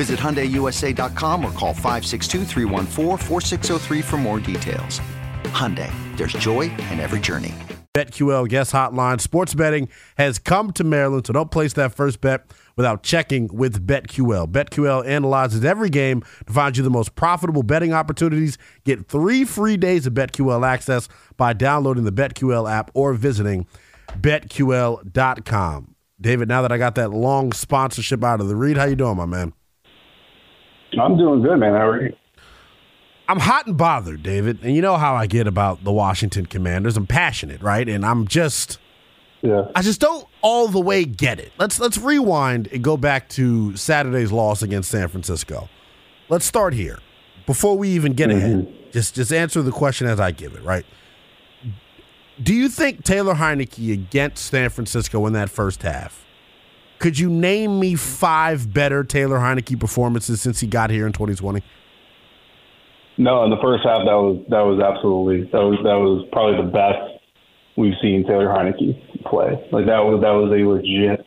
Visit HyundaiUSA.com or call 562 for more details. Hyundai, there's joy in every journey. BetQL guest hotline. Sports betting has come to Maryland, so don't place that first bet without checking with BetQL. BetQL analyzes every game to find you the most profitable betting opportunities. Get three free days of BetQL access by downloading the BetQL app or visiting BetQL.com. David, now that I got that long sponsorship out of the read, how you doing, my man? I'm doing good, man. How are you? I'm hot and bothered, David. And you know how I get about the Washington Commanders. I'm passionate, right? And I'm just yeah. I just don't all the way get it. Let's let's rewind and go back to Saturday's loss against San Francisco. Let's start here. Before we even get mm-hmm. ahead, just just answer the question as I give it, right? Do you think Taylor Heinicke against San Francisco in that first half could you name me five better Taylor Heinicke performances since he got here in 2020? No, in the first half, that was that was absolutely that was that was probably the best we've seen Taylor Heinicke play. Like that was that was a legit,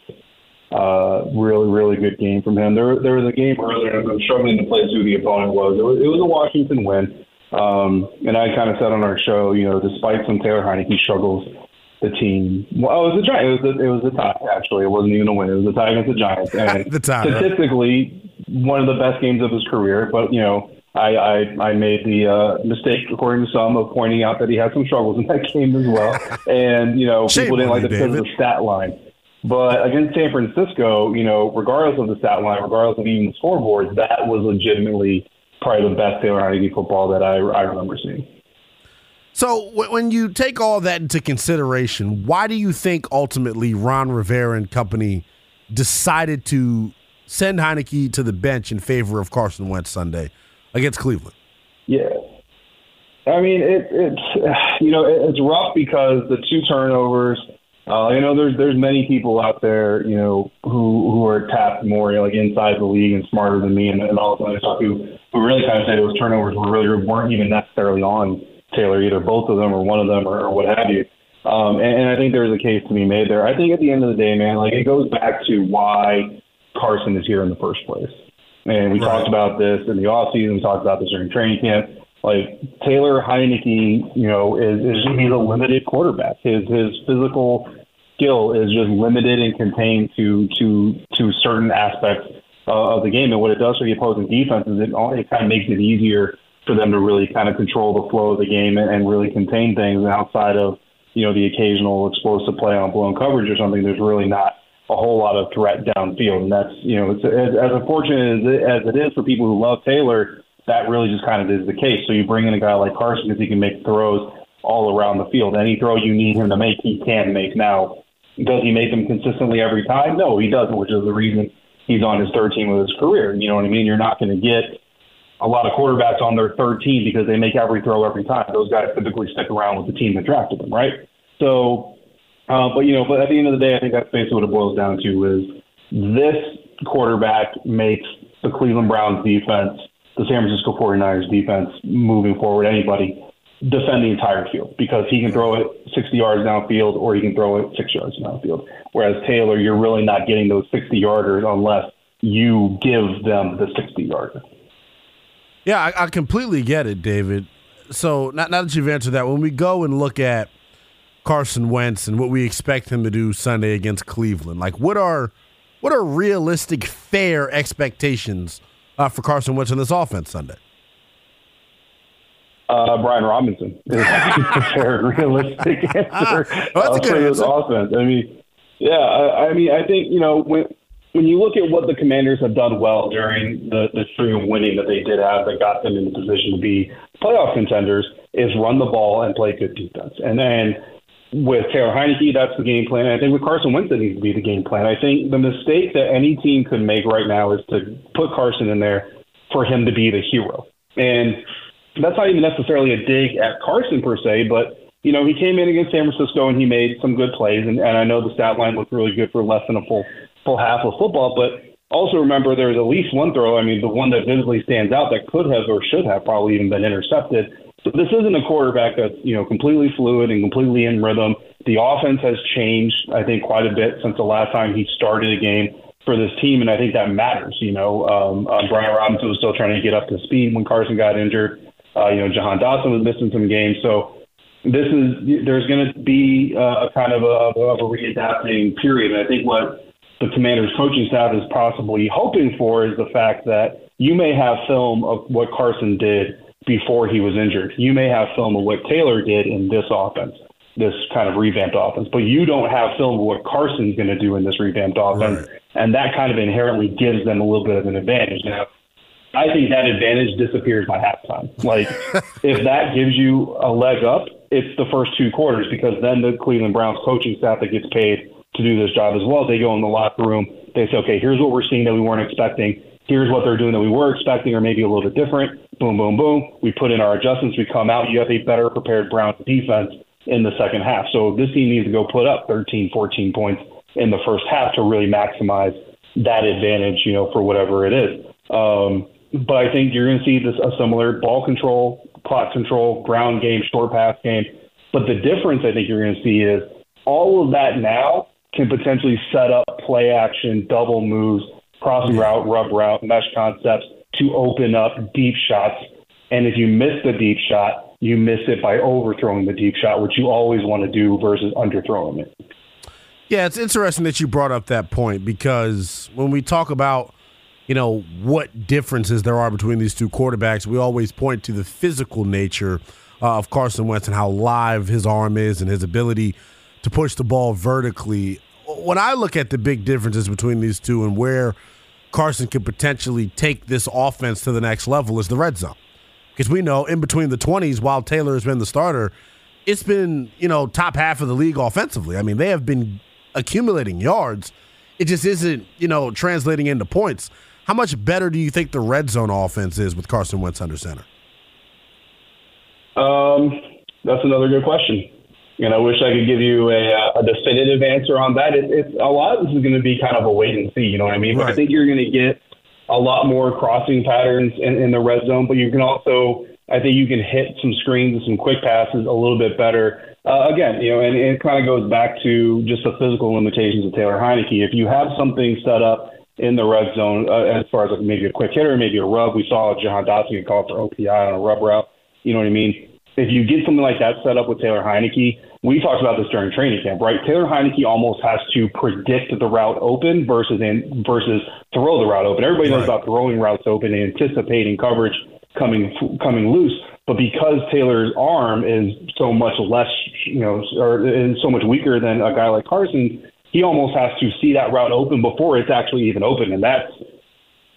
uh, really really good game from him. There there was a game earlier. I'm struggling to place who the opponent was. It was, it was a Washington win, um, and I kind of said on our show, you know, despite some Taylor Heinicke struggles, the team. Well, oh, it was a Giants. It was a, it was a tie. Actually, it wasn't even a win. It was a tie against the Giants. And the tie, statistically, right? one of the best games of his career. But you know, I I, I made the uh, mistake, according to some, of pointing out that he had some struggles in that game as well. and you know, Shame people didn't like it because of the stat line. But against San Francisco, you know, regardless of the stat line, regardless of even the scoreboard, that was legitimately probably the best Taylor Heinicke football that I I remember seeing. So when you take all that into consideration, why do you think ultimately Ron Rivera and company decided to send Heinicke to the bench in favor of Carson Wentz Sunday against Cleveland? Yeah. I mean, it, it's you know it's rough because the two turnovers. Uh, you know, there's there's many people out there, you know, who who are tapped more like inside the league and smarter than me and, and all of stuff who who really kind of say those turnovers were really weren't even necessarily on Taylor, either both of them or one of them or, or what have you. Um, and, and I think there's a case to be made there. I think at the end of the day, man, like it goes back to why Carson is here in the first place. And we right. talked about this in the off season. We talked about this during training camp. Like Taylor Heinicke, you know, is, is he's a limited quarterback. His his physical skill is just limited and contained to to to certain aspects uh, of the game. And what it does for the opposing defense is it, it kind of makes it easier for them to really kind of control the flow of the game and, and really contain things outside of you know the occasional explosive play on blown coverage or something. There's really not a whole lot of threat downfield, and that's you know it's as, as unfortunate as it, as it is for people who love Taylor. That really just kind of is the case. So you bring in a guy like Carson because he can make throws all around the field. Any throw you need him to make, he can make. Now, does he make them consistently every time? No, he doesn't, which is the reason he's on his third team of his career. You know what I mean? You're not going to get a lot of quarterbacks on their third team because they make every throw every time. Those guys typically stick around with the team that drafted them, right? So, uh, but you know, but at the end of the day, I think that's basically what it boils down to is this quarterback makes the Cleveland Browns defense, the San Francisco 49ers defense moving forward, anybody defend the entire field because he can throw it 60 yards downfield or he can throw it six yards downfield. Whereas Taylor, you're really not getting those 60 yarders unless you give them the 60 yarder. Yeah, I, I completely get it, David. So now, now that you've answered that, when we go and look at Carson Wentz and what we expect him to do Sunday against Cleveland, like what are what are realistic, fair expectations uh, for Carson Wentz in this offense Sunday? Uh, Brian Robinson is a fair, realistic answer. well, that's a good answer. Offense. I mean, yeah, I, I mean, I think you know when when you look at what the Commanders have done well during the the string of winning that they did have that got them in the position to be playoff contenders is run the ball and play good defense. And then with Taylor Heinicke, that's the game plan. And I think with Carson Wentz, that needs to be the game plan. I think the mistake that any team could make right now is to put Carson in there for him to be the hero. And that's not even necessarily a dig at Carson per se, but you know, he came in against San Francisco and he made some good plays, and, and I know the stat line looked really good for less than a full full half of football. But also remember, there was at least one throw. I mean, the one that visibly stands out that could have or should have probably even been intercepted. So this isn't a quarterback that's you know completely fluid and completely in rhythm. The offense has changed, I think, quite a bit since the last time he started a game for this team, and I think that matters. You know, um, uh, Brian Robinson was still trying to get up to speed when Carson got injured. Uh, you know, Jahan Dotson was missing some games, so this is there's going to be uh, a kind of a, of a readapting period. And I think what the Commanders coaching staff is possibly hoping for is the fact that you may have film of what Carson did before he was injured. You may have film of what Taylor did in this offense, this kind of revamped offense, but you don't have film of what Carson's going to do in this revamped offense. Right. And that kind of inherently gives them a little bit of an advantage. Now, I think that advantage disappears by halftime. Like, if that gives you a leg up, it's the first two quarters because then the Cleveland Browns coaching staff that gets paid to do this job as well, they go in the locker room. They say, okay, here's what we're seeing that we weren't expecting. Here's what they're doing that we were expecting, or maybe a little bit different. Boom, boom, boom. We put in our adjustments. We come out. You have a better prepared Browns defense in the second half. So this team needs to go put up 13, 14 points in the first half to really maximize that advantage, you know, for whatever it is. Um, but I think you're going to see this a similar ball control, clock control, ground game, short pass game. But the difference I think you're going to see is all of that now can potentially set up play action, double moves, crossing route, rub route, mesh concepts to open up deep shots. And if you miss the deep shot, you miss it by overthrowing the deep shot, which you always want to do versus underthrowing it. Yeah, it's interesting that you brought up that point because when we talk about you know, what differences there are between these two quarterbacks. We always point to the physical nature uh, of Carson Wentz and how live his arm is and his ability to push the ball vertically. When I look at the big differences between these two and where Carson could potentially take this offense to the next level is the red zone. Because we know in between the 20s, while Taylor has been the starter, it's been, you know, top half of the league offensively. I mean, they have been accumulating yards. It just isn't, you know, translating into points. How much better do you think the red zone offense is with Carson Wentz under center? Um, that's another good question. And I wish I could give you a, uh, a definitive answer on that. It, it's a lot of this is going to be kind of a wait and see. You know what I mean? Right. But I think you're going to get a lot more crossing patterns in, in the red zone. But you can also, I think, you can hit some screens and some quick passes a little bit better. Uh, again, you know, and, and it kind of goes back to just the physical limitations of Taylor Heinicke. If you have something set up in the red zone uh, as far as like maybe a quick hitter, maybe a rub. We saw Jahan Dotson get called for OPI on a rub route. You know what I mean? If you get something like that set up with Taylor Heinicke, we talked about this during training camp, right? Taylor Heinicke almost has to predict the route open versus in, versus throw the route open. Everybody knows about throwing routes open and anticipating coverage coming coming loose. But because Taylor's arm is so much less, you know, or is so much weaker than a guy like Carson, he almost has to see that route open before it's actually even open, and that's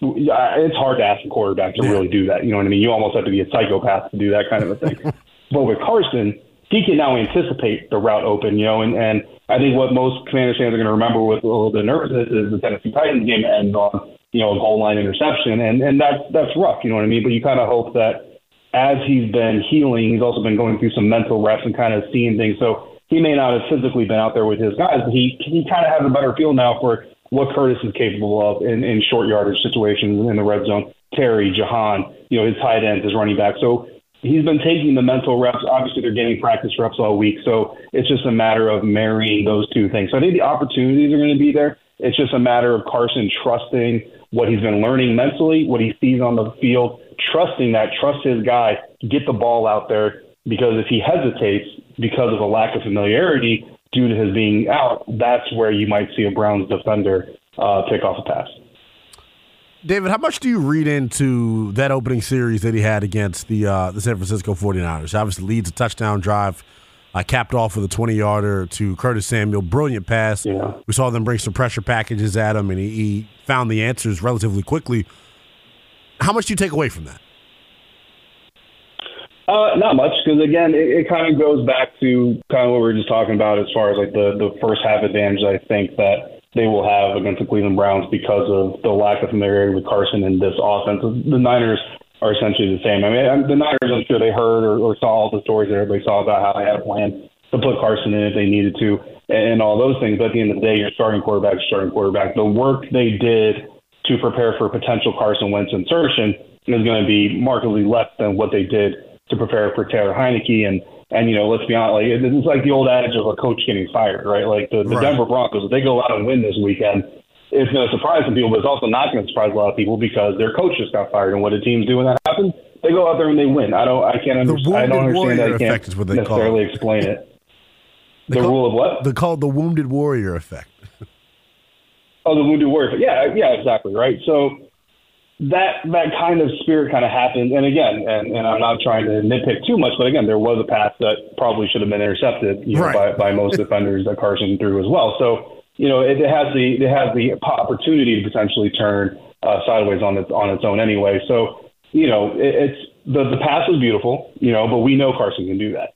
it's hard to ask a quarterback to really do that. You know what I mean? You almost have to be a psychopath to do that kind of a thing. but with Carson, he can now anticipate the route open. You know, and and I think what most Commanders fans are going to remember with a little bit nervousness is the Tennessee Titans game ends on you know a goal line interception, and and that's that's rough. You know what I mean? But you kind of hope that as he's been healing, he's also been going through some mental reps and kind of seeing things. So he may not have physically been out there with his guys, but he he kind of has a better feel now for what Curtis is capable of in, in short yardage situations in the red zone. Terry, Jahan, you know, his tight ends, his running back. So he's been taking the mental reps. Obviously, they're getting practice reps all week. So it's just a matter of marrying those two things. So I think the opportunities are going to be there. It's just a matter of Carson trusting what he's been learning mentally, what he sees on the field, trusting that, trust his guy, get the ball out there. Because if he hesitates, because of a lack of familiarity due to his being out, that's where you might see a Browns defender uh, pick off a pass. David, how much do you read into that opening series that he had against the uh, the San Francisco 49ers? Obviously, leads a touchdown drive, uh, capped off with a 20 yarder to Curtis Samuel. Brilliant pass. Yeah. We saw them bring some pressure packages at him, and he, he found the answers relatively quickly. How much do you take away from that? Uh, not much, because again, it, it kind of goes back to kind of what we were just talking about as far as like the the first half advantage. I think that they will have against the Cleveland Browns because of the lack of familiarity with Carson and this offense. The Niners are essentially the same. I mean, the Niners, I'm sure they heard or, or saw all the stories that everybody saw about how they had a plan to put Carson in if they needed to, and, and all those things. But at the end of the day, your starting quarterback, starting quarterback. The work they did to prepare for potential Carson Wentz insertion is going to be markedly less than what they did to prepare for Taylor Heinicke. And, and you know, let's be honest, like, it's like the old adage of a coach getting fired, right? Like the, the right. Denver Broncos, if they go out and win this weekend, it's going to surprise some people, but it's also not going to surprise a lot of people because their coach just got fired. And what do teams do when that happens? They go out there and they win. I don't, I can't understand. I don't understand that. I can't necessarily explain it. the call, rule of what? They call it the wounded warrior effect. oh, the wounded warrior. Yeah, yeah, exactly. Right. So that that kind of spirit kind of happened. And again, and, and I'm not trying to nitpick too much, but again, there was a pass that probably should have been intercepted, you know, right. by, by most defenders that Carson threw as well. So you know, it, it has the it has the opportunity to potentially turn uh, sideways on its on its own anyway. So you know, it, it's the the pass was beautiful, you know, but we know Carson can do that.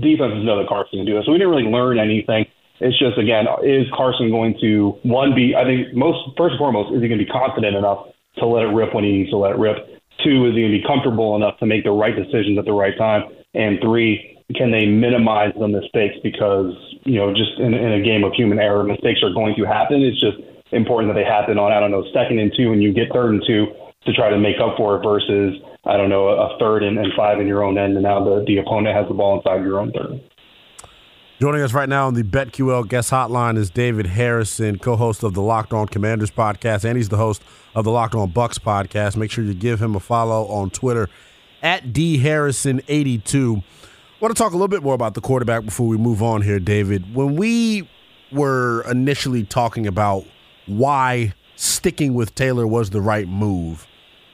Defenses know that Carson can do that, so we didn't really learn anything. It's just again, is Carson going to one be? I think most first and foremost, is he going to be confident enough to let it rip when he needs to let it rip. Two, is he going to be comfortable enough to make the right decisions at the right time? And three, can they minimize the mistakes because, you know, just in, in a game of human error, mistakes are going to happen. It's just important that they happen on, I don't know, second and two and you get third and two to try to make up for it versus, I don't know, a third and, and five in your own end and now the, the opponent has the ball inside your own third. Joining us right now on the BetQL guest hotline is David Harrison, co-host of the Locked On Commanders podcast, and he's the host of the Locked On Bucks podcast. Make sure you give him a follow on Twitter at dharrison82. I want to talk a little bit more about the quarterback before we move on here, David. When we were initially talking about why sticking with Taylor was the right move,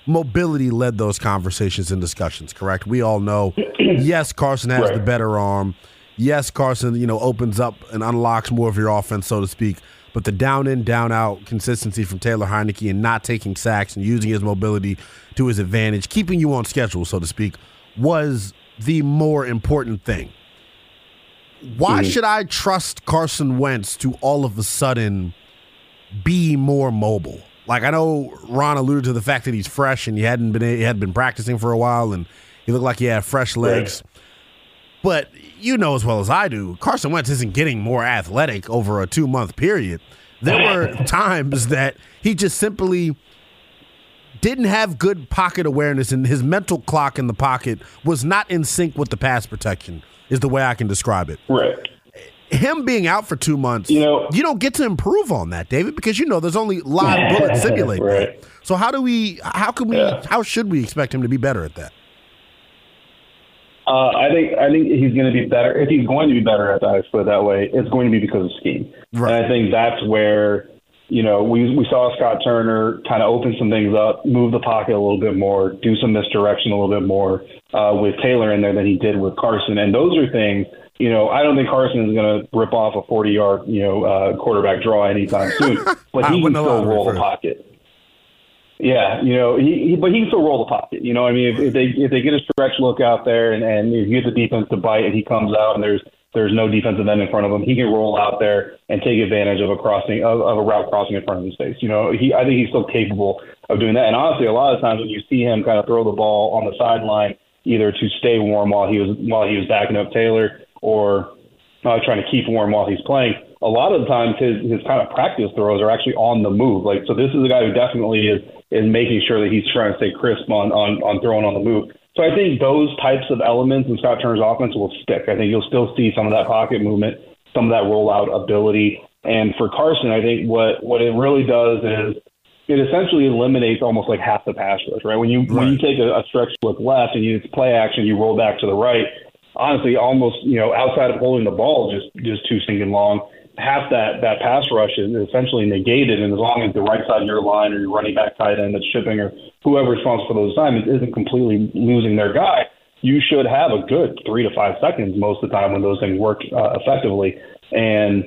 mobility led those conversations and discussions, correct? We all know, yes, Carson has right. the better arm yes, Carson, you know, opens up and unlocks more of your offense, so to speak. But the down in, down out consistency from Taylor Heinicke and not taking sacks and using his mobility to his advantage, keeping you on schedule, so to speak, was the more important thing. Why mm-hmm. should I trust Carson Wentz to all of a sudden be more mobile? Like I know Ron alluded to the fact that he's fresh and he hadn't been he had been practicing for a while and he looked like he had fresh legs. But you know as well as I do, Carson Wentz isn't getting more athletic over a two month period. There were times that he just simply didn't have good pocket awareness, and his mental clock in the pocket was not in sync with the pass protection, is the way I can describe it. Right. Him being out for two months, you know, you don't get to improve on that, David, because you know there's only live bullets simulated. right. So how do we? How can we? Yeah. How should we expect him to be better at that? Uh, I think I think he's going to be better. If he's going to be better at that, I put it that way, it's going to be because of scheme. Right. And I think that's where you know we we saw Scott Turner kind of open some things up, move the pocket a little bit more, do some misdirection a little bit more uh, with Taylor in there than he did with Carson. And those are things. You know, I don't think Carson is going to rip off a 40-yard, you know, uh, quarterback draw anytime soon, but he can still roll the pocket. Yeah, you know, he, he but he can still roll the pocket. You know, I mean, if, if they if they get a stretch look out there and and you get the defense to bite and he comes out and there's there's no defensive end in front of him, he can roll out there and take advantage of a crossing of, of a route crossing in front of his face. You know, he I think he's still capable of doing that. And honestly, a lot of times when you see him kind of throw the ball on the sideline, either to stay warm while he was while he was backing up Taylor or uh, trying to keep warm while he's playing. A lot of the times, his his kind of practice throws are actually on the move. Like so, this is a guy who definitely is is making sure that he's trying to stay crisp on, on, on throwing on the move. So I think those types of elements in Scott Turner's offense will stick. I think you'll still see some of that pocket movement, some of that rollout ability. And for Carson, I think what, what it really does is it essentially eliminates almost like half the pass rush, right? When you right. when you take a, a stretch look left and you play action, you roll back to the right. Honestly, almost you know outside of holding the ball just just too stinking long half that that pass rush is essentially negated, and as long as the right side of your line or your running back tight end that's shipping or whoever responsible for those assignments isn't completely losing their guy, you should have a good three to five seconds most of the time when those things work uh, effectively, and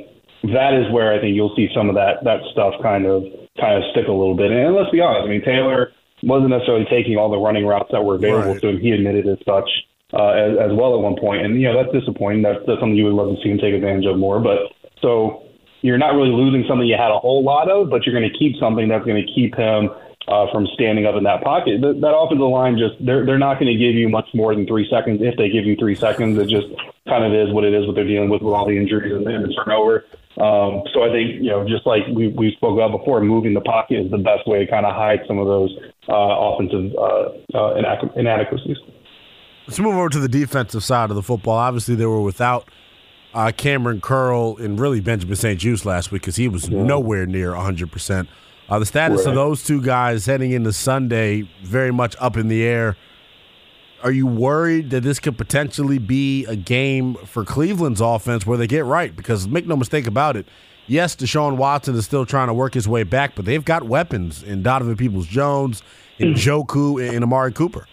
that is where I think you'll see some of that that stuff kind of kind of stick a little bit. And let's be honest, I mean Taylor wasn't necessarily taking all the running routes that were available right. to him. He admitted as such uh, as, as well at one point, and you know that's disappointing. That's, that's something you would love to see him take advantage of more. But so you're not really losing something you had a whole lot of, but you're going to keep something that's going to keep him uh, from standing up in that pocket. That, that offensive line just they're they're not going to give you much more than three seconds. If they give you three seconds, it just kind of is what it is. What they're dealing with with all the injuries and, and the turnover. Um, so I think you know, just like we we spoke about before, moving the pocket is the best way to kind of hide some of those uh, offensive uh, uh, inadequacies. Let's move over to the defensive side of the football. Obviously, they were without uh, Kamren Curl and really Benjamin St-Juste last week because he was yeah. nowhere near 100%. Uh, the status right. of those two guys heading into Sunday very much up in the air. Are you worried that this could potentially be a game for Cleveland's offense where they get right? Because make no mistake about it, yes, Deshaun Watson is still trying to work his way back, but they've got weapons in Donovan Peoples Jones, in Njoku, and Amari Cooper.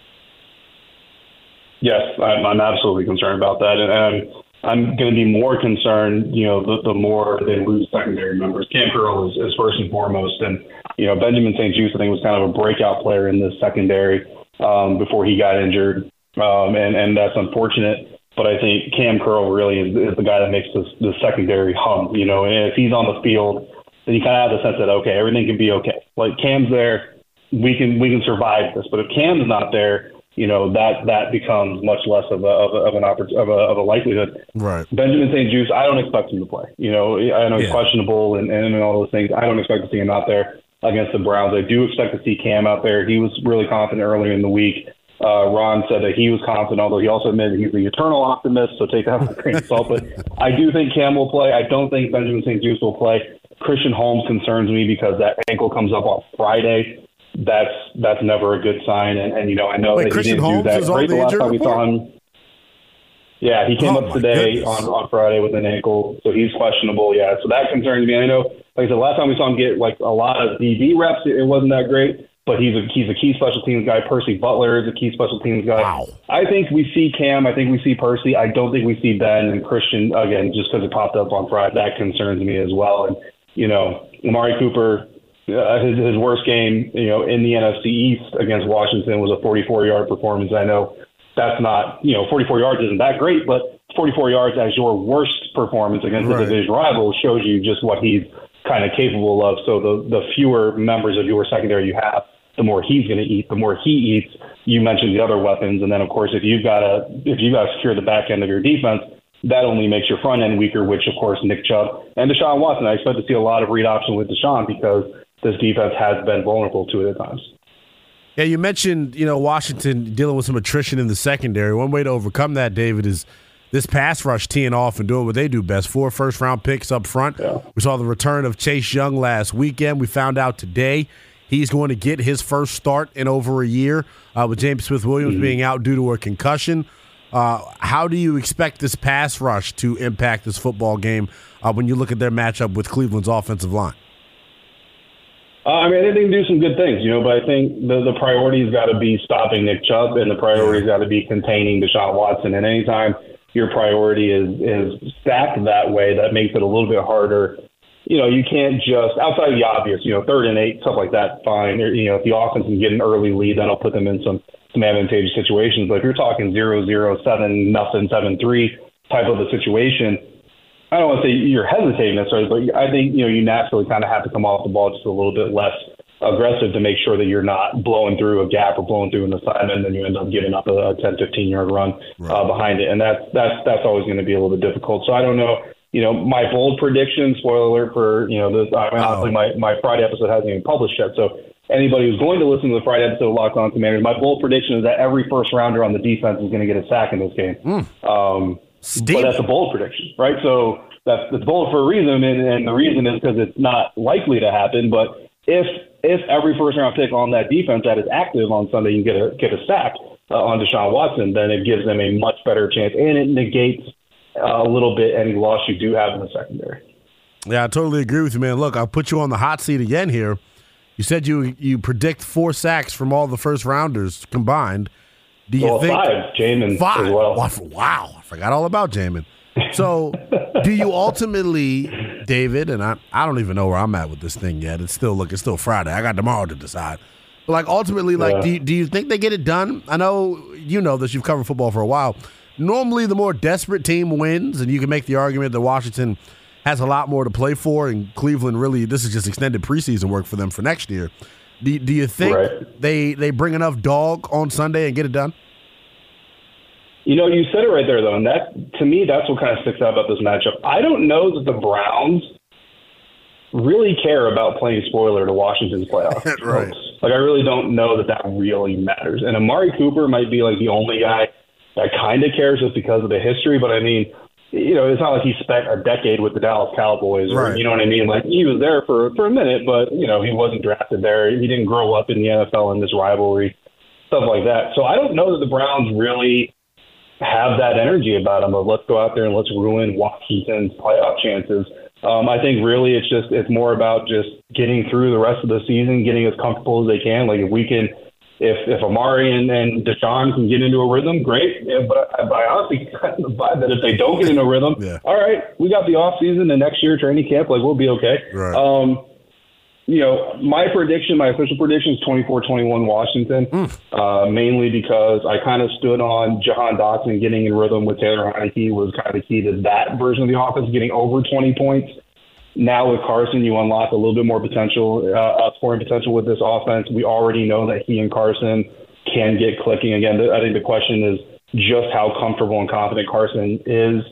Yes, I'm, I'm absolutely concerned about that, and, and I'm going to be more concerned, you know, the, the more they lose secondary members. Cam Curl is, is first and foremost, and you know, Benjamin St-Juste I think was kind of a breakout player in the secondary um, before he got injured, um, and and that's unfortunate. But I think Cam Curl really is, is the guy that makes this, the secondary hum. You know, and if he's on the field, then you kind of have the sense that okay, everything can be okay. Like Cam's there, we can we can survive this. But if Cam's not there, you know that that becomes much less of a of, a, of an oppor- of a of a likelihood. Right. Benjamin St-Juste, I don't expect him to play. You know, I know he's yeah. questionable and, and all those things. I don't expect to see him out there against the Browns. I do expect to see Cam out there. He was really confident earlier in the week. Uh, Ron said that he was confident, although he also admitted he's the eternal optimist. So take that with a grain of salt. But I do think Cam will play. I don't think Benjamin St-Juste will play. Christian Holmes concerns me because that ankle comes up on Friday that's that's never a good sign. And, and you know, I know Wait, that Christian he didn't Holmes do that great the last time we saw him. Yeah, he came oh, up today on, on Friday with an ankle, so he's questionable. Yeah, so that concerns me. I know, like I said, last time we saw him get like a lot of DB reps, it wasn't that great. But he's a he's a key special teams guy. Percy Butler is a key special teams guy. Wow. I think we see Cam. I think we see Percy. I don't think we see Ben and Christian again, just because it popped up on Friday. That concerns me as well. And you know, Amari Cooper uh, his, his worst game, you know, in the NFC East against Washington was a 44-yard performance. I know that's not, you know, 44 yards isn't that great, but 44 yards as your worst performance against right. a division rival shows you just what he's kind of capable of. So the the fewer members of your secondary you have, the more he's going to eat. The more he eats, you mentioned the other weapons, and then of course if you've got to if you've got to secure the back end of your defense, that only makes your front end weaker. Which of course Nick Chubb and Deshaun Watson. I expect to see a lot of read option with Deshaun because this defense has been vulnerable to it at times. Yeah, you mentioned you know Washington dealing with some attrition in the secondary. One way to overcome that, David, is this pass rush teeing off and doing what they do best. Four first round picks up front. Yeah. We saw the return of Chase Young last weekend. We found out today he's going to get his first start in over a year uh, with James Smith Williams mm-hmm. being out due to a concussion. Uh, how do you expect this pass rush to impact this football game uh, when you look at their matchup with Cleveland's offensive line? Uh, I mean, they can do some good things, you know, but I think the the priority's got to be stopping Nick Chubb, and the priority's got to be containing Deshaun Watson. And anytime your priority is is stacked that way, that makes it a little bit harder. You know, you can't just outside of the obvious, you know, third and eight, stuff like that, fine. You know, if the offense can get an early lead, that'll put them in some some advantageous situations. But if you're talking zero zero seven nothing seven three type of a situation I don't want to say you're hesitating necessarily, but I think you know you naturally kind of have to come off the ball just a little bit less aggressive to make sure that you're not blowing through a gap or blowing through an assignment, and then you end up giving up a, a 10, 15 yard run right. uh, behind it, and that's that's that's always going to be a little bit difficult. So I don't know. You know, my bold prediction, spoiler alert for you know this. I mean, honestly, my my Friday episode hasn't even published yet, so anybody who's going to listen to the Friday episode of Locked On Commanders, my bold prediction is that every first rounder on the defense is going to get a sack in this game. Mm. Um, but that's a bold prediction, right? So that's that's bold for a reason, and, and the reason is because it's not likely to happen. But if if every first round pick on that defense that is active on Sunday you get a get a sack uh, on Deshaun Watson, then it gives them a much better chance, and it negates uh, a little bit any loss you do have in the secondary. Yeah, I totally agree with you, man. Look, I'll put you on the hot seat again here. You said you you predict four sacks from all the first rounders combined. Do you well, think five, Jamin five? As well. Wow, I forgot all about Jamin. So, do you ultimately, David? And I, I don't even know where I'm at with this thing yet. It's still look, it's still Friday. I got tomorrow to decide. But like ultimately, like, yeah. do you, do you think they get it done? I know you know this. You've covered football for a while. Normally, the more desperate team wins, and you can make the argument that Washington has a lot more to play for, and Cleveland really this is just extended preseason work for them for next year. Do, do you think right. they they bring enough dog on Sunday and get it done? You know, you said it right there, though, and that to me, that's what kind of sticks out about this matchup. I don't know that the Browns really care about playing spoiler to Washington's playoff. right. Like, I really don't know that that really matters. And Amari Cooper might be like the only guy that kind of cares just because of the history. But I mean, you know, it's not like he spent a decade with the Dallas Cowboys, or right. you know what I mean. Like he was there for for a minute, but you know, he wasn't drafted there. He didn't grow up in the NFL in this rivalry, stuff like that. So I don't know that the Browns really have that energy about them of let's go out there and let's ruin Washington's playoff chances. Um, I think really it's just it's more about just getting through the rest of the season, getting as comfortable as they can. Like if we can, if if Amari and, and Deshaun can get into a rhythm, great. Yeah, but I, I honestly kind of vibe that if they don't get into a rhythm, yeah. all right, we got the off season and next year training camp, like we'll be okay. Right. Um, you know, my prediction, my official prediction is 24-21 Washington, mm. uh, mainly because I kind of stood on Jahan Dotson getting in rhythm with Taylor Heinicke was kind of key to that version of the offense, getting over 20 points. Now with Carson, you unlock a little bit more potential, uh, scoring potential with this offense. We already know that he and Carson can get clicking again. I think the question is just how comfortable and confident Carson is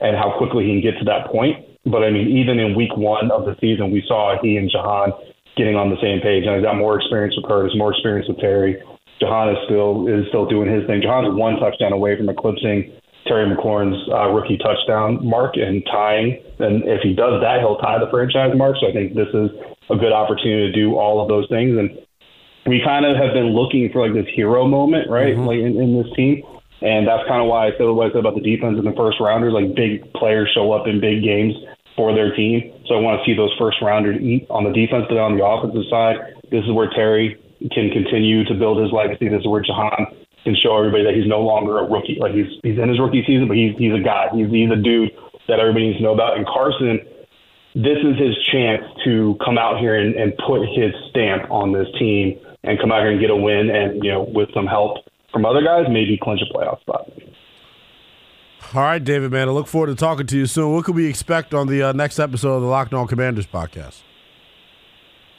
and how quickly he can get to that point. But I mean, even in week one of the season, we saw he and Jahan getting on the same page. And he's got more experience with Curtis, more experience with Terry. Jahan is still is still doing his thing. Jahan's one touchdown away from eclipsing Terry McLaurin's uh, rookie touchdown mark and tying. And if he does that, he'll tie the franchise mark. So I think this is a good opportunity to do all of those things. And we kind of have been looking for like this hero moment, right? Mm-hmm. Like in, in this team. And that's kind of why I said what I said about the defense in the first rounders. Like big players show up in big games for their team. So I want to see those first rounders eat on the defense, but on the offensive side, this is where Terry can continue to build his legacy. This is where Jahan can show everybody that he's no longer a rookie. Like he's he's in his rookie season, but he's he's a guy. He's he's a dude that everybody needs to know about. And Carson, this is his chance to come out here and, and put his stamp on this team and come out here and get a win and you know with some help from other guys, maybe clinch a playoff spot. All right, David, man. I look forward to talking to you soon. What can we expect on the uh, next episode of the Locked On Commanders podcast?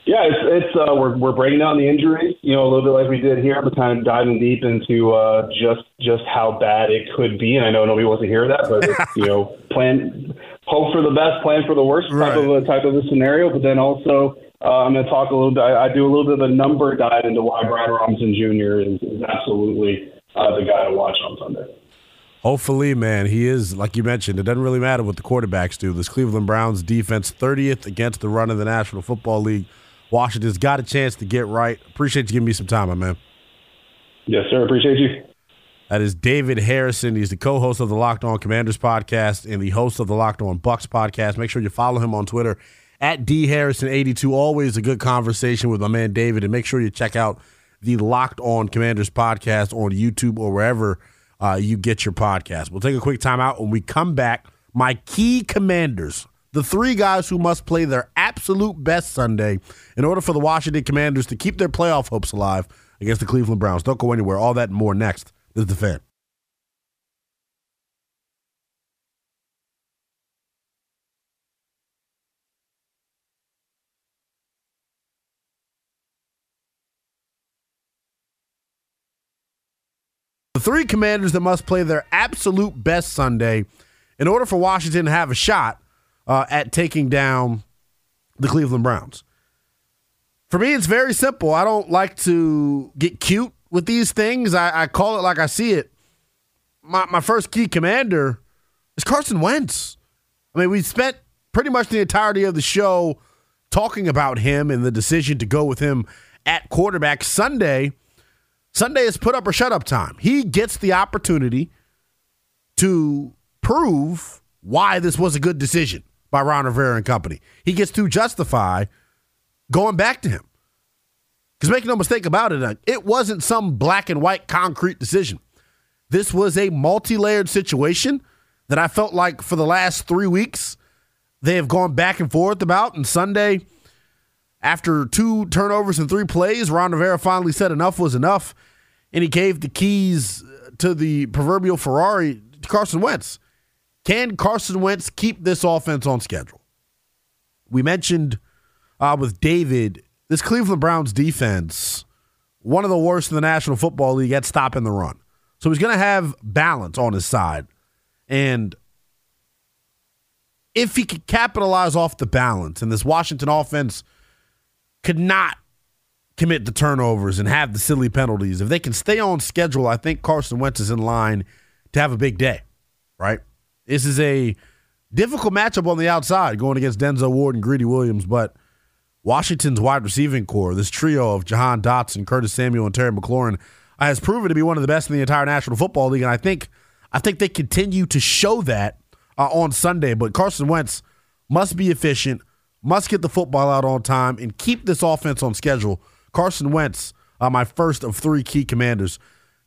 Yeah, it's, it's uh, we're we're breaking down the injuries, you know, a little bit like we did here, but kind of diving deep into uh, just just how bad it could be. And I know nobody wants to hear that, but it's, you know, plan, hope for the best, plan for the worst type right. of a type of a scenario. But then also, uh, I'm going to talk a little bit. I, I do a little bit of a number dive into why Brian Robinson Jr. is, is absolutely uh, the guy to watch on Sunday. Hopefully, man, he is like you mentioned. It doesn't really matter what the quarterbacks do. This Cleveland Browns defense, 30th against the run of the National Football League. Washington's got a chance to get right. Appreciate you giving me some time, my man. Yes, sir. Appreciate you. That is David Harrison. He's the co-host of the Locked On Commanders podcast and the host of the Locked On Bucs podcast. Make sure you follow him on Twitter at dharrison82. Always a good conversation with my man David, and make sure you check out the Locked On Commanders podcast on YouTube or wherever uh, you get your podcast. We'll take a quick timeout. When we come back, my key commanders, the three guys who must play their absolute best Sunday in order for the Washington Commanders to keep their playoff hopes alive against the Cleveland Browns. Don't go anywhere. All that and more next. This is the fan. The three commanders that must play their absolute best Sunday in order for Washington to have a shot uh, at taking down the Cleveland Browns. For me, it's very simple. I don't like to get cute with these things. I, I call it like I see it. My, my first key commander is Carson Wentz. I mean, we spent pretty much the entirety of the show talking about him and the decision to go with him at quarterback Sunday. Sunday is put up or shut up time. He gets the opportunity to prove why this was a good decision by Ron Rivera and company. He gets to justify going back to him. Because make no mistake about it, uh, it wasn't some black and white concrete decision. This was a multi layered situation that I felt like for the last three weeks they have gone back and forth about. And Sunday, after two turnovers and three plays, Ron Rivera finally said enough was enough. And he gave the keys to the proverbial Ferrari to Carson Wentz. Can Carson Wentz keep this offense on schedule? We mentioned uh, with David this Cleveland Browns defense, one of the worst in the National Football League at stopping the run. So he's going to have balance on his side. And if he could capitalize off the balance and this Washington offense could not commit the turnovers and have the silly penalties, if they can stay on schedule, I think Carson Wentz is in line to have a big day, right? This is a difficult matchup on the outside going against Denzel Ward and Greedy Williams, but Washington's wide receiving corps, this trio of Jahan Dotson, Curtis Samuel, and Terry McLaurin, has proven to be one of the best in the entire National Football League, and I think I think they continue to show that uh, on Sunday. But Carson Wentz must be efficient, must get the football out on time, and keep this offense on schedule. Carson Wentz, uh, my first of three key commanders.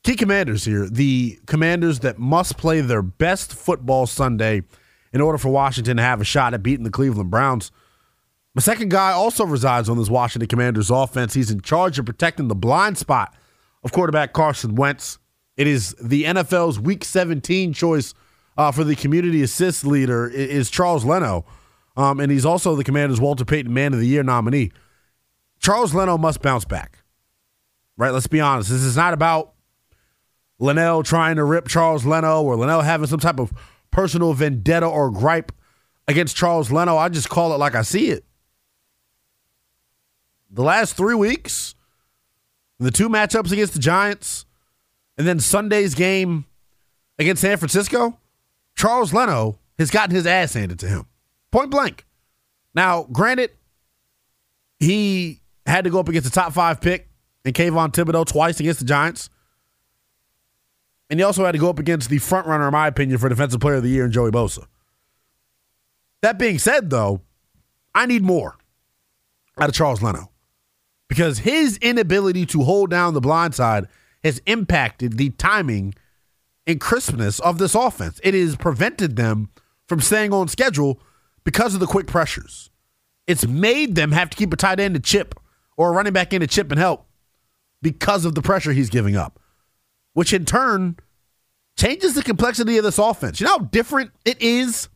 Key commanders here, the commanders that must play their best football Sunday in order for Washington to have a shot at beating the Cleveland Browns. My second guy also resides on this Washington Commanders offense. He's in charge of protecting the blind spot of quarterback Carson Wentz. It is the NFL's Week 17 choice uh, for the community assist leader is Charles Leno, um, and he's also the Commanders' Walter Payton Man of the Year nominee. Charles Leno must bounce back, right? Let's be honest. This is not about Linnell trying to rip Charles Leno or Linnell having some type of personal vendetta or gripe against Charles Leno. I just call it like I see it. The last three weeks, the two matchups against the Giants, and then Sunday's game against San Francisco, Charles Leno has gotten his ass handed to him. Point blank. Now, granted, he had to go up against the top five pick in Kayvon Thibodeaux twice against the Giants. And he also had to go up against the front runner, in my opinion, for Defensive Player of the Year in Joey Bosa. That being said, though, I need more out of Charles Leno because his inability to hold down the blind side has impacted the timing and crispness of this offense. It has prevented them from staying on schedule because of the quick pressures. It's made them have to keep a tight end to chip or a running back in to chip and help because of the pressure he's giving up, which in turn changes the complexity of this offense. You know how different it is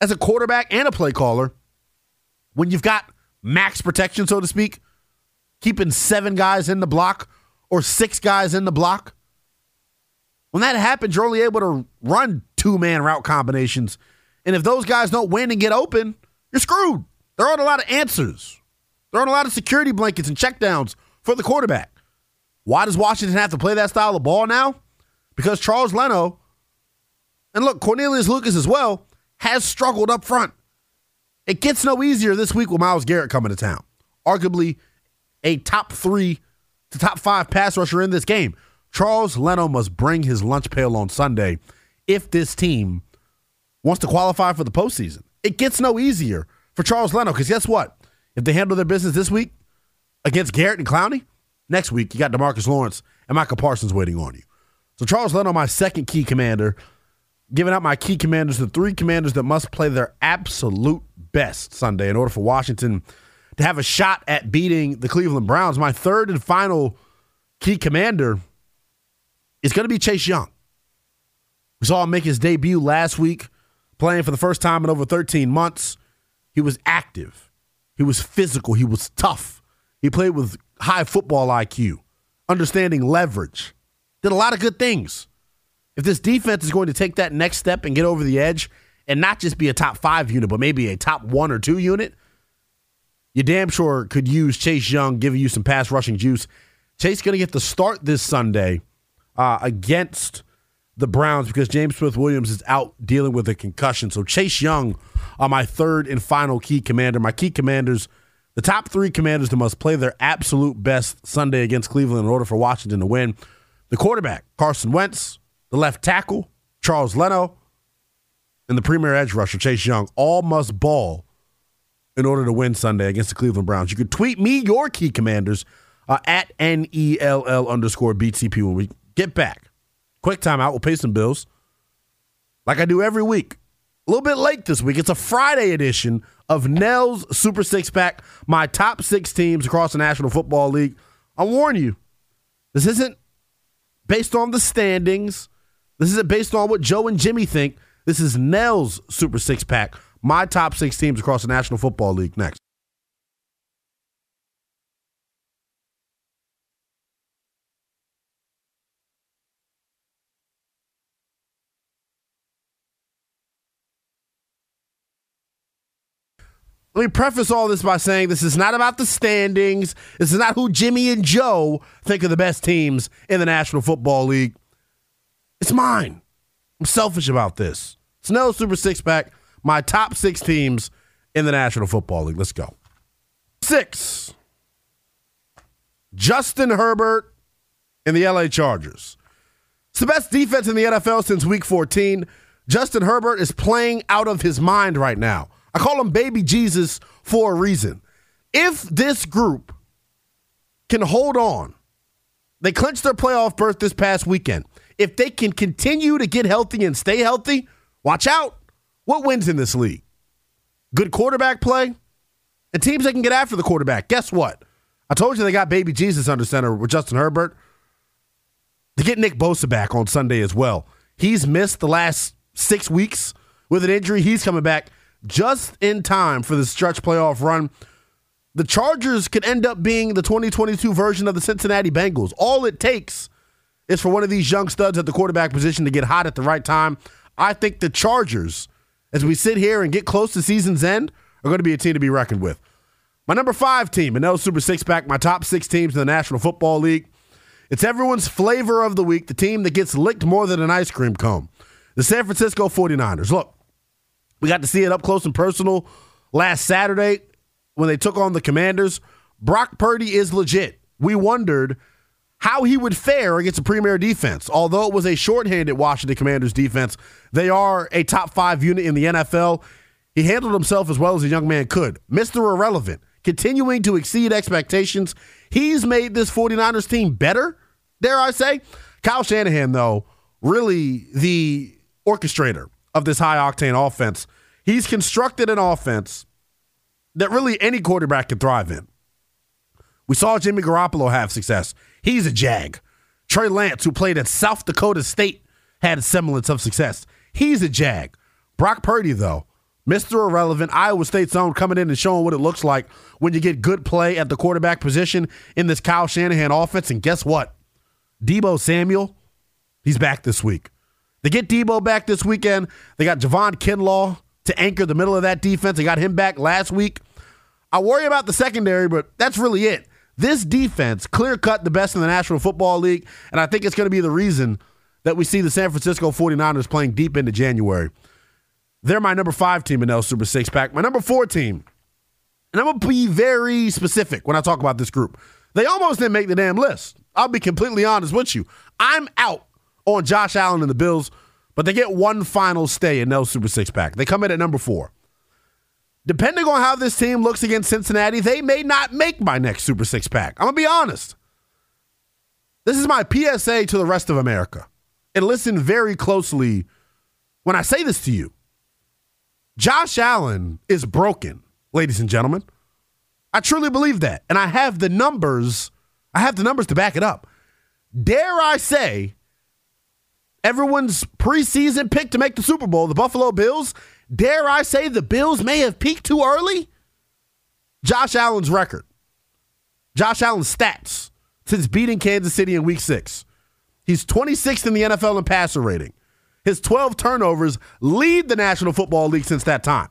as a quarterback and a play caller when you've got max protection, so to speak, keeping seven guys in the block or six guys in the block. When that happens, you're only able to run two man route combinations. And if those guys don't win and get open, you're screwed. There aren't a lot of answers. There aren't a lot of security blankets and checkdowns for the quarterback. Why does Washington have to play that style of ball now? Because Charles Leno, and look, Cornelius Lucas as well, has struggled up front. It gets no easier this week with Myles Garrett coming to town. Arguably a top three to top five pass rusher in this game. Charles Leno must bring his lunch pail on Sunday if this team wants to qualify for the postseason. It gets no easier for Charles Leno because guess what? If they handle their business this week against Garrett and Clowney, next week you got Demarcus Lawrence and Micah Parsons waiting on you. So Charles Leno, my second key commander, giving out my key commanders, the three commanders that must play their absolute best Sunday in order for Washington to have a shot at beating the Cleveland Browns. My third and final key commander is going to be Chase Young. We saw him make his debut last week, playing for the first time in over 13 months. He was active, he was physical, he was tough. He played with high football IQ, understanding leverage, did a lot of good things. If this defense is going to take that next step and get over the edge and not just be a top five unit, but maybe a top one or two unit, you damn sure could use Chase Young giving you some pass rushing juice. Chase going to get the start this Sunday uh, against the Browns because James Smith Williams is out dealing with a concussion. So Chase Young are my third and final key commander. My key commanders, the top three commanders that must play their absolute best Sunday against Cleveland in order for Washington to win. The quarterback, Carson Wentz. The left tackle, Charles Leno. and the premier edge rusher, Chase Young, all must ball in order to win Sunday against the Cleveland Browns. You could tweet me your key commanders uh, at N-E-L-L underscore BTP when we get back. Quick timeout. We'll pay some bills like I do every week. A little bit late this week. It's a Friday edition of Nell's Super Six Pack, my top six teams across the National Football League. I warn you, this isn't based on the standings. This isn't based on what Joe and Jimmy think. This is Nell's Super Six Pack, my top six teams across the National Football League next. Let me preface all this by saying this is not about the standings. This is not who Jimmy and Joe think are the best teams in the National Football League. It's mine. I'm selfish about this. Nell's Super Six Pack, my top six teams in the National Football League. Let's go. Six. Justin Herbert and the LA Chargers. It's the best defense in the NFL since week 14. Justin Herbert is playing out of his mind right now. I call him baby Jesus for a reason. If this group can hold on, they clinched their playoff berth this past weekend. If they can continue to get healthy and stay healthy, watch out. What wins in this league? Good quarterback play and teams that can get after the quarterback. Guess what? I told you they got baby Jesus under center with Justin Herbert. They get Nick Bosa back on Sunday as well. He's missed the last six weeks with an injury. He's coming back just in time for the stretch playoff run. The Chargers could end up being the 2022 version of the Cincinnati Bengals. All it takes is for one of these young studs at the quarterback position to get hot at the right time. I think the Chargers, as we sit here and get close to season's end, are going to be a team to be reckoned with. My number five team, and L Super Six Pack, my top six teams in the National Football League. It's everyone's flavor of the week, the team that gets licked more than an ice cream cone. The San Francisco 49ers. Look, we got to see it up close and personal last Saturday when they took on the Commanders. Brock Purdy is legit. We wondered how he would fare against a premier defense. Although it was a shorthanded Washington Commanders defense, they are a top five unit in the NFL. He handled himself as well as a young man could. Mr. Irrelevant, continuing to exceed expectations. He's made this 49ers team better, dare I say. Kyle Shanahan, though, really the orchestrator of this high octane offense. He's constructed an offense that really any quarterback can thrive in. We saw Jimmy Garoppolo have success. He's a jag. Trey Lance, who played at South Dakota State, had a semblance of success. He's a jag. Brock Purdy, though, Mr. Irrelevant, Iowa State's own, coming in and showing what it looks like when you get good play at the quarterback position in this Kyle Shanahan offense. And guess what? Deebo Samuel, he's back this week. They get Deebo back this weekend. They got Javon Kinlaw to anchor the middle of that defense. They got him back last week. I worry about the secondary, but that's really it. This defense, clear cut the best in the National Football League, and I think it's going to be the reason that we see the San Francisco 49ers playing deep into January. They're my number five team in L Super Six Pack. My number four team, and I'm going to be very specific when I talk about this group. They almost didn't make the damn list. I'll be completely honest with you. I'm out on Josh Allen and the Bills, but they get one final stay in Nell Super Six Pack. They come in at number four. Depending on how this team looks against Cincinnati, they may not make my next Super Six Pack. I'm going to be honest. This is my PSA to the rest of America. And listen very closely when I say this to you. Josh Allen is broken, ladies and gentlemen. I truly believe that. And I have the numbers. I have the numbers to back it up. Dare I say everyone's preseason pick to make the Super Bowl, the Buffalo Bills, dare I say the Bills may have peaked too early? Josh Allen's record, Josh Allen's stats since beating Kansas City in week six. He's 26th in the NFL in passer rating. His 12 turnovers lead the National Football League since that time.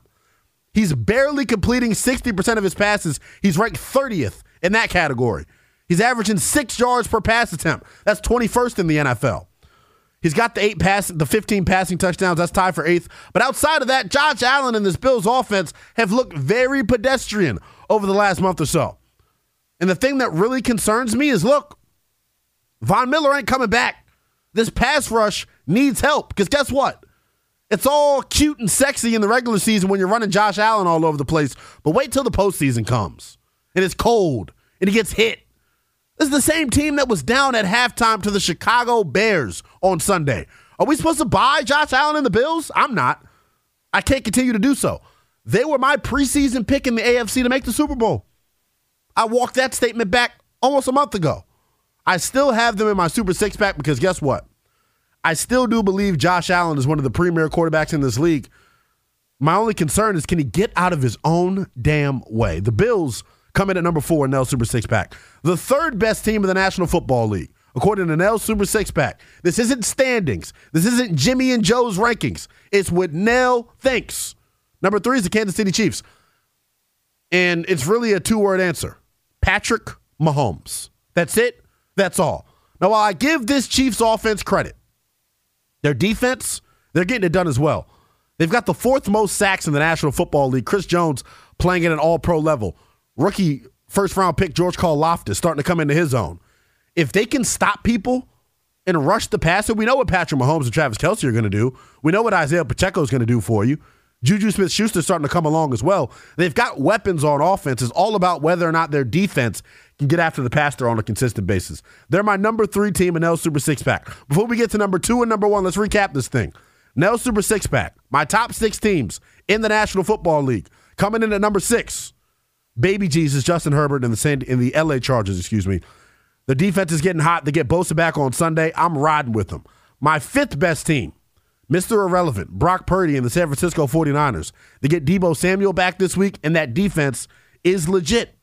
He's barely completing 60% of his passes. He's ranked 30th in that category. He's averaging six yards per pass attempt. That's 21st in the NFL. He's got the eight pass, the 15 passing touchdowns. That's tied for eighth. But outside of that, Josh Allen and this Bills offense have looked very pedestrian over the last month or so. And the thing that really concerns me is look, Von Miller ain't coming back. This pass rush needs help because guess what? It's all cute and sexy in the regular season when you're running Josh Allen all over the place, but wait till the postseason comes and it's cold and he gets hit. This is the same team that was down at halftime to the Chicago Bears on Sunday. Are we supposed to buy Josh Allen and the Bills? I'm not. I can't continue to do so. They were my preseason pick in the AFC to make the Super Bowl. I walked that statement back almost a month ago. I still have them in my Super Six pack because guess what? I still do believe Josh Allen is one of the premier quarterbacks in this league. My only concern is can he get out of his own damn way? The Bills come in at number four in Nell Super Six Pack. The third best team in the National Football League, according to Nell Super Six Pack. This isn't standings. This isn't Jimmy and Joe's rankings. It's what Nell thinks. Number three is the Kansas City Chiefs. And it's really a two word answer Patrick Mahomes. That's it. That's all. Now, while I give this Chiefs offense credit, their defense, they're getting it done as well. They've got the fourth most sacks in the National Football League. Chris Jones playing at an all pro level. Rookie first round pick George Karlaftis starting to come into his own. If they can stop people and rush the passer, we know what Patrick Mahomes and Travis Kelce are going to do. We know what Isaiah Pacheco is going to do for you. Juju Smith Schuster starting to come along as well. They've got weapons on offense. It's all about whether or not their defense can get after the passer on a consistent basis. They're my number three team in Nell Super Six Pack. Before we get to number two and number one, let's recap this thing. Nell Super Six Pack, my top six teams in the National Football League. Coming in at number six, Baby Jesus, Justin Herbert, and the San, in the LA Chargers, excuse me. The defense is getting hot. They get Bosa back on Sunday. I'm riding with them. My fifth best team, Mr. Irrelevant, Brock Purdy and the San Francisco 49ers. They get Deebo Samuel back this week, and that defense is legit.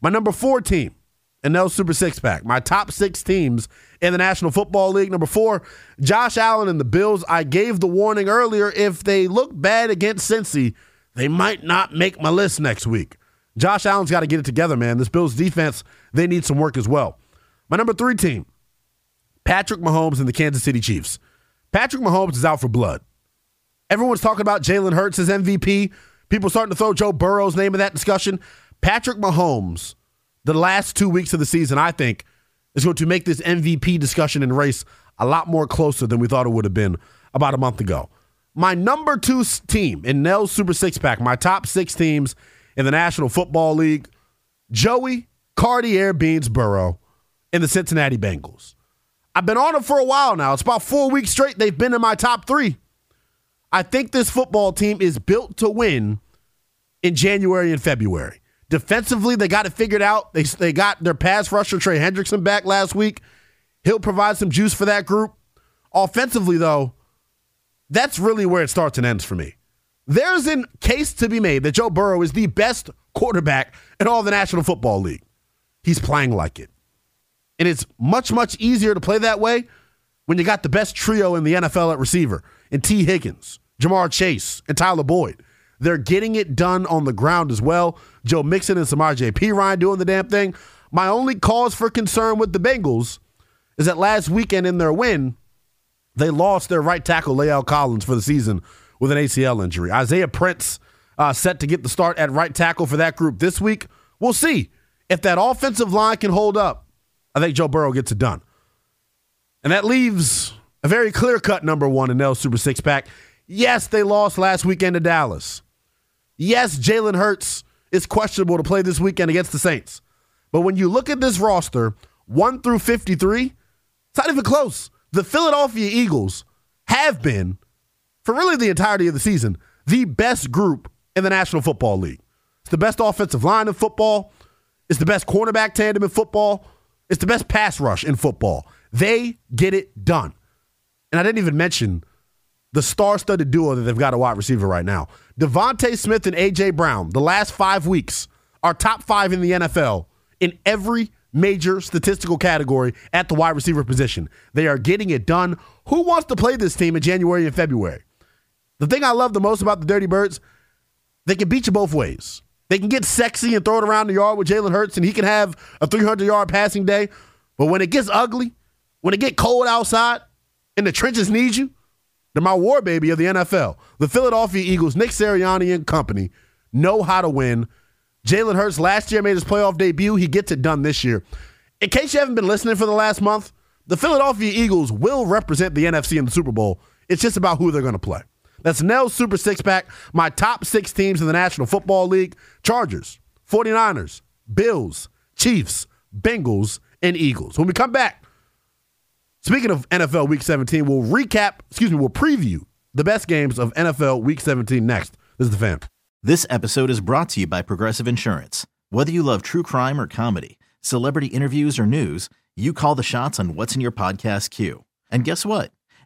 My number four team, and no Super Six Pack. My top six teams in the National Football League. Number four, Josh Allen and the Bills. I gave the warning earlier. If they look bad against Cincy, they might not make my list next week. Josh Allen's got to get it together, man. This Bills defense, they need some work as well. My number three team, Patrick Mahomes and the Kansas City Chiefs. Patrick Mahomes is out for blood. Everyone's talking about Jalen Hurts as MVP. People starting to throw Joe Burrow's name in that discussion. Patrick Mahomes, the last two weeks of the season, I think, is going to make this MVP discussion and race a lot more closer than we thought it would have been about a month ago. My number two team in Nell's Super Six Pack, my top six teams in the National Football League, Joey Cartier Beans Burrow in the Cincinnati Bengals. I've been on them for a while now. It's about four weeks straight. They've been in my top three. I think this football team is built to win in January and February. Defensively, they got it figured out. They, they got their pass rusher, Trey Hendrickson, back last week. He'll provide some juice for that group. Offensively, though, that's really where it starts and ends for me. There's a case to be made that Joe Burrow is the best quarterback in all the National Football League. He's playing like it. And it's much, much easier to play that way when you got the best trio in the NFL at receiver and Tee Higgins, Ja'Marr Chase, and Tyler Boyd. They're getting it done on the ground as well. Joe Mixon and Samaje Perine doing the damn thing. My only cause for concern with the Bengals is that last weekend in their win, they lost their right tackle, La'el Collins, for the season with an ACL injury. Isaiah Prince uh, set to get the start at right tackle for that group this week. We'll see if that offensive line can hold up. I think Joe Burrow gets it done. And that leaves a very clear cut number one in Nell Super Six Pack. Yes, they lost last weekend to Dallas. Yes, Jalen Hurts is questionable to play this weekend against the Saints. But when you look at this roster, 1 through 53, it's not even close. The Philadelphia Eagles have been, for really the entirety of the season, the best group in the National Football League. It's the best offensive line in football. It's the best cornerback tandem in football. It's the best pass rush in football. They get it done. And I didn't even mention the star-studded duo that they've got a wide receiver right now. DeVonta Smith and AJ Brown, the last five weeks, are top five in the NFL in every major statistical category at the wide receiver position. They are getting it done. Who wants to play this team in January and February? The thing I love the most about the Dirty Birds, they can beat you both ways. They can get sexy and throw it around the yard with Jalen Hurts, and he can have a 300 yard passing day. But when it gets ugly, when it get cold outside, and the trenches need you, they're my war baby of the NFL. The Philadelphia Eagles, Nick Sirianni and company, know how to win. Jalen Hurts last year made his playoff debut. He gets it done this year. In case you haven't been listening for the last month, the Philadelphia Eagles will represent the NFC in the Super Bowl. It's just about who they're going to play. That's Nell's Super Six Pack. My top six teams in the National Football League Chargers, 49ers, Bills, Chiefs, Bengals, and Eagles. When we come back, speaking of NFL Week 17, we'll recap, excuse me, we'll preview the best games of NFL Week 17 next. This is the fan. This episode is brought to you by Progressive Insurance. Whether you love true crime or comedy, celebrity interviews or news, you call the shots on what's in your podcast queue. And guess what?